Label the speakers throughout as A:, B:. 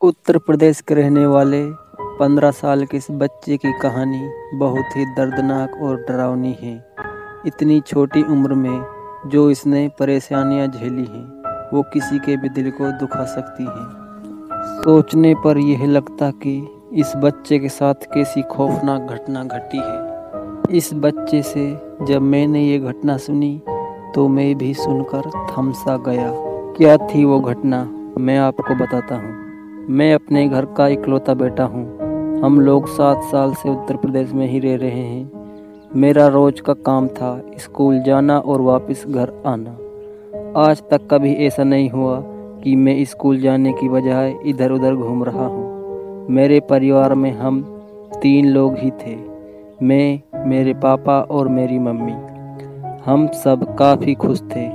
A: उत्तर प्रदेश के रहने वाले पंद्रह साल के इस बच्चे की कहानी बहुत ही दर्दनाक और डरावनी है। इतनी छोटी उम्र में जो इसने परेशानियाँ झेली हैं, वो किसी के भी दिल को दुखा सकती हैं। सोचने पर यह लगता कि इस बच्चे के साथ कैसी खौफनाक घटना घटी है। इस बच्चे से जब मैंने ये घटना सुनी तो मैं भी सुनकर थमसा गया। क्या थी वो घटना, मैं आपको बताता हूँ। मैं अपने घर का इकलौता बेटा हूँ। हम लोग सात साल से उत्तर प्रदेश में ही रह रहे हैं। मेरा रोज का काम था स्कूल जाना और वापस घर आना। आज तक कभी ऐसा नहीं हुआ कि मैं स्कूल जाने की बजाय इधर उधर घूम रहा हूँ। मेरे परिवार में हम तीन लोग ही थे, मैं, मेरे पापा और मेरी मम्मी। हम सब काफ़ी खुश थे।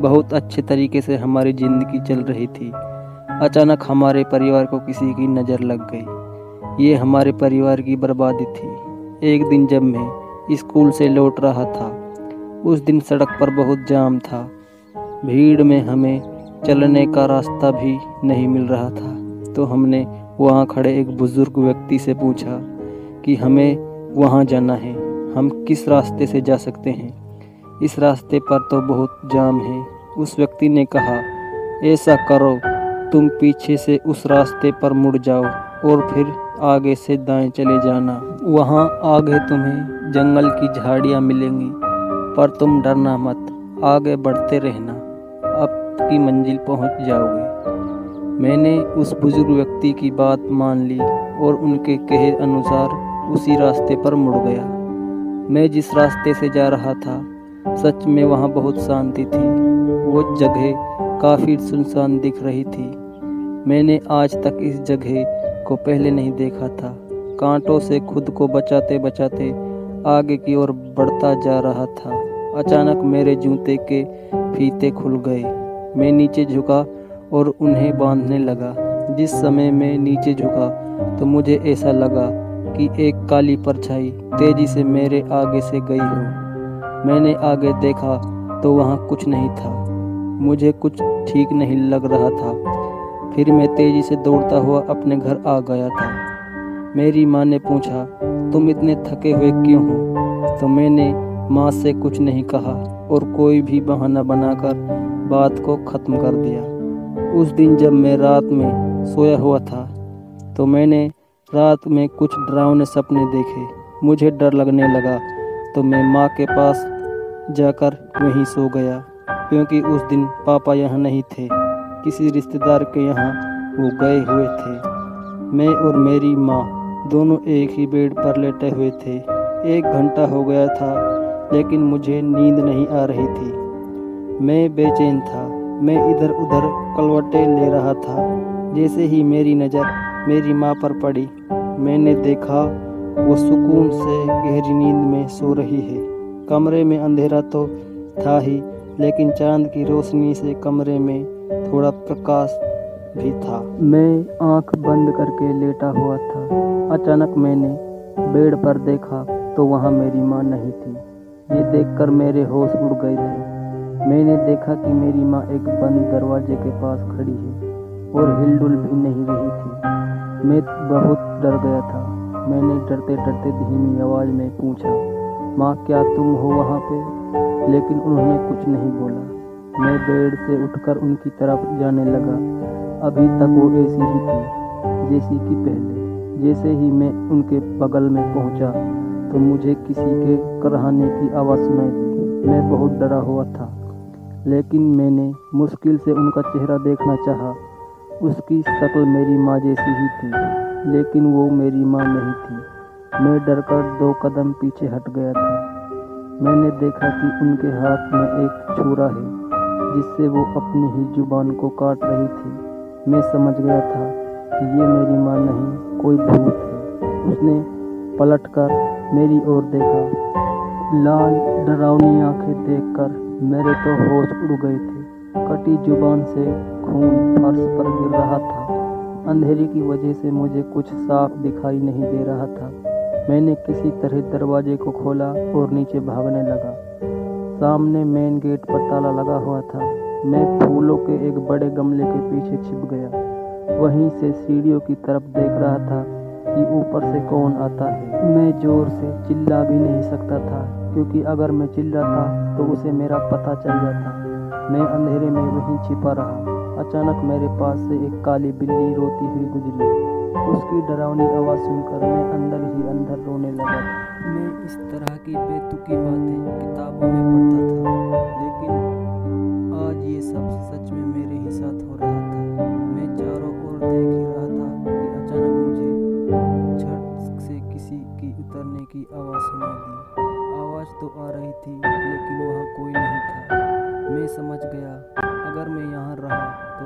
A: बहुत अच्छे तरीके से हमारी ज़िंदगी चल रही थी। अचानक हमारे परिवार को किसी की नज़र लग गई। ये हमारे परिवार की बर्बादी थी। एक दिन जब मैं स्कूल से लौट रहा था, उस दिन सड़क पर बहुत जाम था। भीड़ में हमें चलने का रास्ता भी नहीं मिल रहा था। तो हमने वहाँ खड़े एक बुज़ुर्ग व्यक्ति से पूछा कि हमें वहाँ जाना है, हम किस रास्ते से जा सकते हैं? इस रास्ते पर तो बहुत जाम है। उस व्यक्ति ने कहा, ऐसा करो तुम पीछे से उस रास्ते पर मुड़ जाओ और फिर आगे से दाएँ चले जाना। वहाँ आगे तुम्हें जंगल की झाड़ियाँ मिलेंगी, पर तुम डरना मत, आगे बढ़ते रहना, अब की मंजिल पहुँच जाओगे। मैंने उस बुज़ुर्ग व्यक्ति की बात मान ली और उनके कहे अनुसार उसी रास्ते पर मुड़ गया। मैं जिस रास्ते से जा रहा था, सच में वहाँ बहुत शांति थी। वो जगह काफ़ी सुनसान दिख रही थी। मैंने आज तक इस जगह को पहले नहीं देखा था। कांटों से खुद को बचाते बचाते आगे की ओर बढ़ता जा रहा था। अचानक मेरे जूते के फीते खुल गए। मैं नीचे झुका और उन्हें बांधने लगा। जिस समय मैं नीचे झुका तो मुझे ऐसा लगा कि एक काली परछाई तेज़ी से मेरे आगे से गई हो। मैंने आगे देखा तो वहाँ कुछ नहीं था। मुझे कुछ ठीक नहीं लग रहा था। फिर मैं तेज़ी से दौड़ता हुआ अपने घर आ गया था। मेरी माँ ने पूछा, तुम इतने थके हुए क्यों हो? तो मैंने माँ से कुछ नहीं कहा और कोई भी बहाना बनाकर बात को ख़त्म कर दिया। उस दिन जब मैं रात में सोया हुआ था तो मैंने रात में कुछ डरावने सपने देखे। मुझे डर लगने लगा तो मैं माँ के पास जाकर वहीं सो गया, क्योंकि उस दिन पापा यहाँ नहीं थे। किसी रिश्तेदार के यहाँ वो गए हुए थे। मैं और मेरी माँ दोनों एक ही बेड पर लेटे हुए थे। एक घंटा हो गया था, लेकिन मुझे नींद नहीं आ रही थी। मैं बेचैन था। मैं इधर उधर कलवटे ले रहा था। जैसे ही मेरी नज़र मेरी माँ पर पड़ी, मैंने देखा, वो सुकून से गहरी नींद में सो रही है। कमरे में अंधेरा तो था ही, लेकिन चाँद की रोशनी से कमरे में थोड़ा प्रकाश भी था। मैं आँख बंद करके लेटा हुआ था। अचानक मैंने बेड पर देखा तो वहाँ मेरी माँ नहीं थी। ये देखकर मेरे होश उड़ गए थे। मैंने देखा कि मेरी माँ एक बंद दरवाजे के पास खड़ी है और हिलडुल भी नहीं रही थी। मैं बहुत डर गया था। मैंने डरते डरते धीमी आवाज़ में पूछा, माँ, क्या तुम हो वहाँ पे? लेकिन उन्होंने कुछ नहीं बोला। मैं बेड से उठकर उनकी तरफ़ जाने लगा। अभी तक वो ऐसी ही थी, जैसी कि पहले। जैसे ही मैं उनके बगल में पहुँचा तो मुझे किसी के कराहने की आवाज़ सुनाई दी मैं बहुत डरा हुआ था। लेकिन मैंने मुश्किल से उनका चेहरा देखना चाहा। उसकी शक्ल मेरी माँ जैसी ही थी, लेकिन वो मेरी माँ नहीं थी। मैं डर कर दो कदम पीछे हट गया था। मैंने देखा कि उनके हाथ में एक छुरा है। जिससे वो अपनी ही ज़ुबान को काट रही थी। मैं समझ गया था कि ये मेरी माँ नहीं, कोई भूत है। उसने पलटकर मेरी ओर देखा। लाल, डरावनी आँखें देखकर मेरे तो होश उड़ गए थे। कटी ज़ुबान से खून फर्श पर गिर रहा था। अंधेरे की वजह से मुझे कुछ साफ़ दिखाई नहीं दे रहा था। मैंने किसी तरह दरवाजे को खोला और नीचे भागने लगा। सामने मेन गेट पर ताला लगा हुआ था। मैं फूलों के एक बड़े गमले के पीछे छिप गया। वहीं से सीढ़ियों की तरफ़ देख रहा था कि ऊपर से कौन आता है। मैं ज़ोर से चिल्ला भी नहीं सकता था, क्योंकि अगर मैं चिल्लाता तो उसे मेरा पता चल जाता। मैं अंधेरे में वहीं छिपा रहा। अचानक मेरे पास से एक काली बिल्ली रोती हुई गुजरी। उसकी डरावनी आवाज़ सुनकर मैं अंदर ही अंदर रोने लगा। मैं इस तरह की बेतुकी बातें किताबों में पढ़ता था, लेकिन आज ये सब सच में मेरे ही साथ हो रहा था। मैं चारों ओर देख ही रहा था कि अचानक मुझे छत से किसी की उतरने की आवाज़ सुनाई दी। आवाज़ तो आ रही थी, लेकिन वहाँ कोई नहीं था। मैं समझ गया, अगर मैं यहाँ रहा तो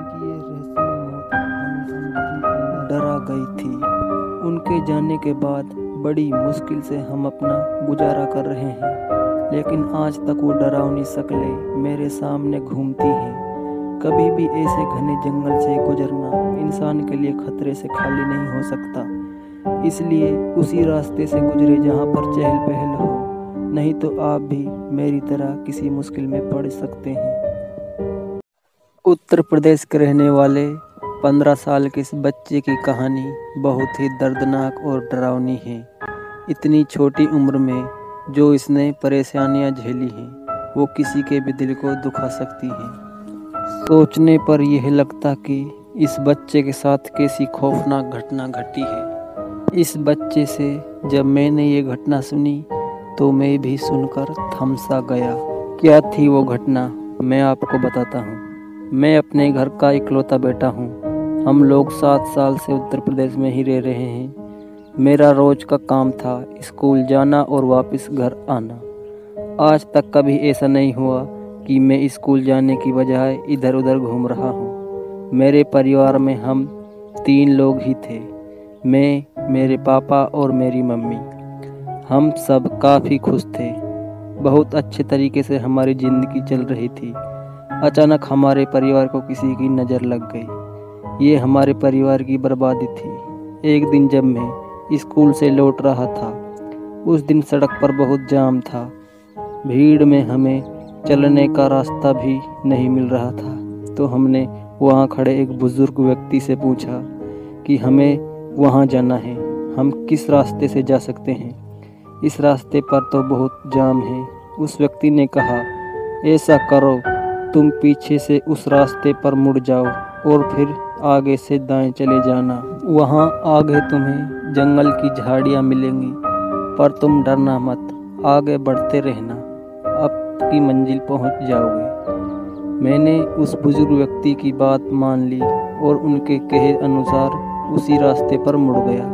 A: इनकी ये रहस्यमय मौत डरा गई थी। उनके जाने के बाद बड़ी मुश्किल से हम अपना गुजारा कर रहे हैं। लेकिन आज तक वो डरावनी शक्लें मेरे सामने घूमती हैं। कभी भी ऐसे घने जंगल से गुजरना इंसान के लिए खतरे से खाली नहीं हो सकता। इसलिए उसी रास्ते से गुजरे जहाँ पर चहल पहल हो, नहीं तो आप भी मेरी तरह किसी मुश्किल में पड़ सकते हैं। उत्तर प्रदेश के रहने वाले पंद्रह साल के इस बच्चे की कहानी बहुत ही दर्दनाक और डरावनी है। इतनी छोटी उम्र में जो इसने परेशानियाँ झेली हैं, वो किसी के भी दिल को दुखा सकती हैं। सोचने पर यह लगता कि इस बच्चे के साथ कैसी खौफनाक घटना घटी है। इस बच्चे से जब मैंने ये घटना सुनी तो मैं भी सुनकर थमसा गया। क्या थी वो घटना, मैं आपको बताता हूँ। मैं अपने घर का इकलौता बेटा हूँ। हम लोग सात साल से उत्तर प्रदेश में ही रह रहे हैं। मेरा रोज का काम था स्कूल जाना और वापस घर आना। आज तक कभी ऐसा नहीं हुआ कि मैं स्कूल जाने की बजाय इधर उधर घूम रहा हूँ। मेरे परिवार में हम तीन लोग ही थे, मैं, मेरे पापा और मेरी मम्मी। हम सब काफ़ी खुश थे। बहुत अच्छे तरीके से हमारी ज़िंदगी चल रही थी। अचानक हमारे परिवार को किसी की नज़र लग गई। ये हमारे परिवार की बर्बादी थी। एक दिन जब मैं स्कूल से लौट रहा था, उस दिन सड़क पर बहुत जाम था। भीड़ में हमें चलने का रास्ता भी नहीं मिल रहा था। तो हमने वहाँ खड़े एक बुज़ुर्ग व्यक्ति से पूछा कि हमें वहाँ जाना है। हम किस रास्ते से जा सकते हैं? इस रास्ते पर तो बहुत जाम है। उस व्यक्ति ने कहा, ऐसा करो तुम पीछे से उस रास्ते पर मुड़ जाओ और फिर आगे से दाएँ चले जाना। वहाँ आगे तुम्हें जंगल की झाड़ियाँ मिलेंगी, पर तुम डरना मत, आगे बढ़ते रहना, अब की मंजिल पहुँच जाओगे। मैंने उस बुज़ुर्ग व्यक्ति की बात मान ली और उनके कहे अनुसार उसी रास्ते पर मुड़ गया।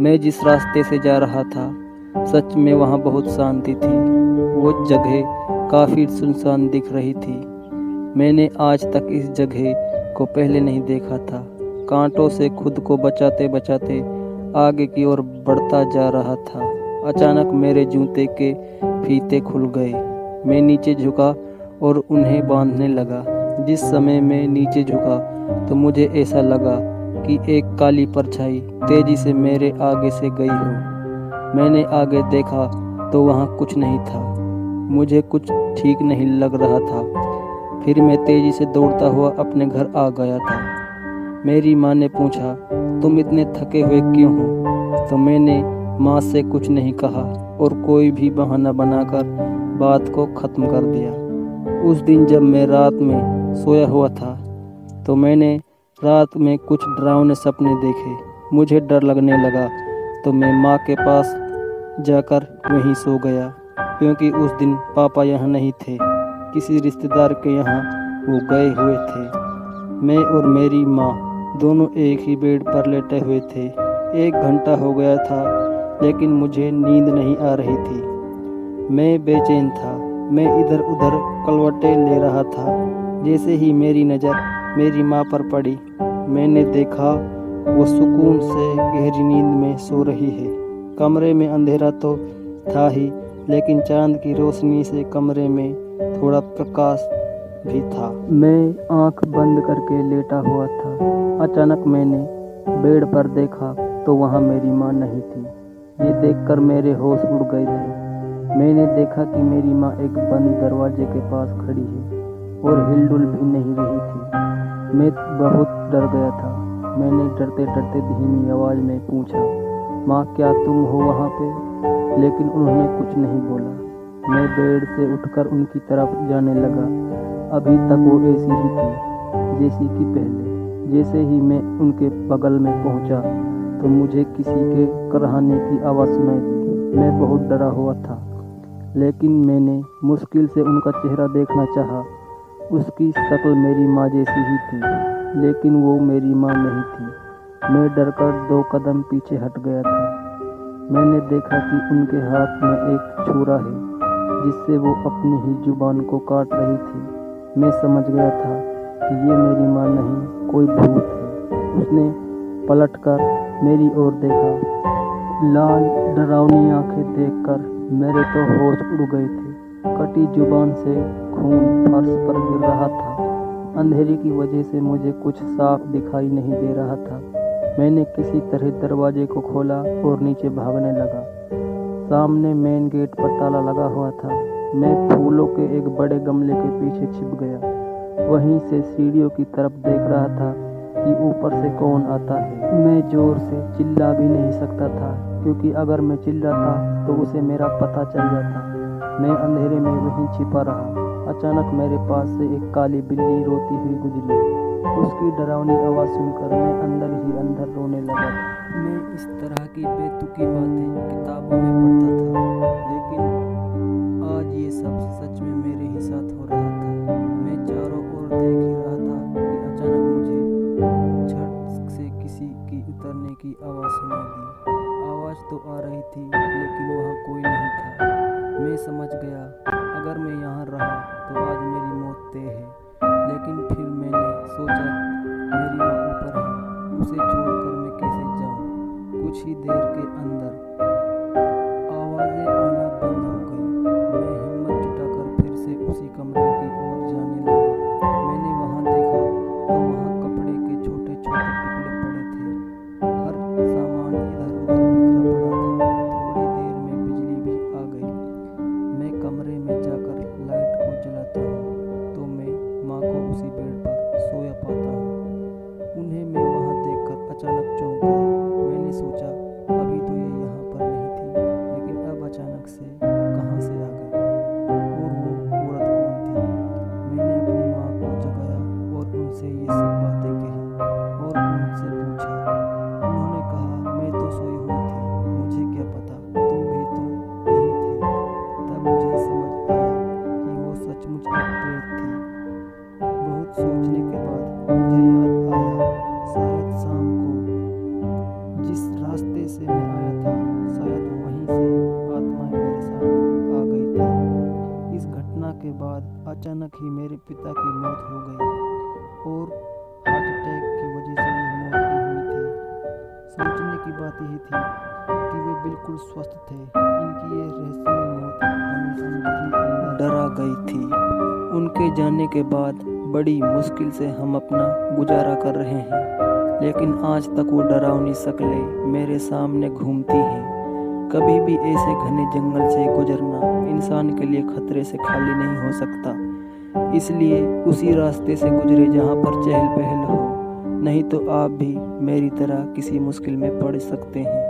A: मैं जिस रास्ते से जा रहा था, सच में वहाँ बहुत शांति थी। वो जगह काफ़ी सुनसान दिख रही थी। मैंने आज तक इस जगह को पहले नहीं देखा था। कांटों से खुद को बचाते बचाते आगे की ओर बढ़ता जा रहा था। अचानक मेरे जूते के फीते खुल गए। मैं नीचे झुका और उन्हें बांधने लगा। जिस समय मैं नीचे झुका तो मुझे ऐसा लगा कि एक काली परछाई तेज़ी से मेरे आगे से गई हो। मैंने आगे देखा तो वहाँ कुछ नहीं था। मुझे कुछ ठीक नहीं लग रहा था। फिर मैं तेज़ी से दौड़ता हुआ अपने घर आ गया था। मेरी माँ ने पूछा, तुम इतने थके हुए क्यों हो? तो मैंने माँ से कुछ नहीं कहा और कोई भी बहाना बनाकर बात को ख़त्म कर दिया। उस दिन जब मैं रात में सोया हुआ था तो मैंने रात में कुछ डरावने सपने देखे। मुझे डर लगने लगा तो मैं माँ के पास जाकर वहीं सो गया। क्योंकि उस दिन पापा यहाँ नहीं थे। किसी रिश्तेदार के यहाँ वो गए हुए थे। मैं और मेरी माँ दोनों एक ही बेड पर लेटे हुए थे। एक घंटा हो गया था, लेकिन मुझे नींद नहीं आ रही थी। मैं बेचैन था। मैं इधर उधर कलवटे ले रहा था। जैसे ही मेरी नज़र मेरी माँ पर पड़ी, मैंने देखा, वो सुकून से गहरी नींद में सो रही है। कमरे में अंधेरा तो था ही लेकिन चाँद की रोशनी से कमरे में थोड़ा प्रकाश भी था। मैं आँख बंद करके लेटा हुआ था। अचानक मैंने बेड पर देखा तो वहाँ मेरी माँ नहीं थी। ये देखकर मेरे होश उड़ गए थे। मैंने देखा कि मेरी माँ एक बंद दरवाजे के पास खड़ी है और हिलडुल भी नहीं रही थी। मैं बहुत डर गया था। मैंने डरते डरते धीमी आवाज़ में पूछा, माँ, क्या तुम हो वहाँ पे? लेकिन उन्होंने कुछ नहीं बोला। मैं बेड से उठकर उनकी तरफ़ जाने लगा। अभी तक वो ऐसी ही थी, जैसी कि पहले। जैसे ही मैं उनके बगल में पहुँचा तो मुझे किसी के कराहने की आवाज़ सुनाई दी मैं बहुत डरा हुआ था। लेकिन मैंने मुश्किल से उनका चेहरा देखना चाहा। उसकी शक्ल मेरी माँ जैसी ही थी, लेकिन वो मेरी माँ नहीं थी। मैं डरकर दो कदम पीछे हट गया था। मैंने देखा कि उनके हाथ में एक छुरा है, जिससे वो अपनी ही ज़ुबान को काट रही थी। मैं समझ गया था कि ये मेरी माँ नहीं, कोई भूत है। उसने पलटकर मेरी ओर देखा। लाल, डरावनी आँखें देखकर मेरे तो होश उड़ गए थे। कटी ज़ुबान से खून फर्श पर गिर रहा था। अंधेरे की वजह से मुझे कुछ साफ़ दिखाई नहीं दे रहा था। मैंने किसी तरह दरवाजे को खोला और नीचे भागने लगा। सामने मेन गेट पर ताला लगा हुआ था। मैं फूलों के एक बड़े गमले के पीछे छिप गया। वहीं से सीढ़ियों की तरफ़ देख रहा था कि ऊपर से कौन आता है। मैं ज़ोर से चिल्ला भी नहीं सकता था, क्योंकि अगर मैं चिल्लाता तो उसे मेरा पता चल जाता। मैं अंधेरे में वहीं छिपा रहा। अचानक मेरे पास से एक काली बिल्ली रोती हुई गुजरी। उसकी डरावनी आवाज़ सुनकर मैं अंदर ही अंदर रोने लगा। मैं इस तरह की बेतुकी बातें किताबों में पढ़ता था, लेकिन आज ये सब सच में मेरे ही साथ हो रहा था। मैं चारों ओर देख ही रहा था कि अचानक मुझे छत से किसी की उतरने की आवाज़ सुनाई दी। आवाज़ तो आ रही थी, लेकिन वहाँ कोई नहीं था। मैं समझ गया, अगर मैं यहाँ रहा तो आज सोचने के बाद मुझे याद आया शायद शाम को। जिस रास्ते से मैं आया था, शायद वहीं से आत्माएँ मेरे साथ आ गई थी। इस घटना के बाद अचानक ही मेरे पिता की मौत हो गई और हार्ट अटैक की वजह से ये मौत भी हुई थी। सोचने की बात यही थी कि वे बिल्कुल स्वस्थ थे। इनकी ये रहस्यमय मौत डरा गई थी। उनके जाने के बाद बड़ी मुश्किल से हम अपना गुजारा कर रहे हैं। लेकिन आज तक वो डरावनी शक्लें मेरे सामने घूमती हैं। कभी भी ऐसे घने जंगल से गुजरना इंसान के लिए खतरे से खाली नहीं हो सकता। इसलिए उसी रास्ते से गुजरे जहाँ पर चहल पहल हो, नहीं तो आप भी मेरी तरह किसी मुश्किल में पड़ सकते हैं।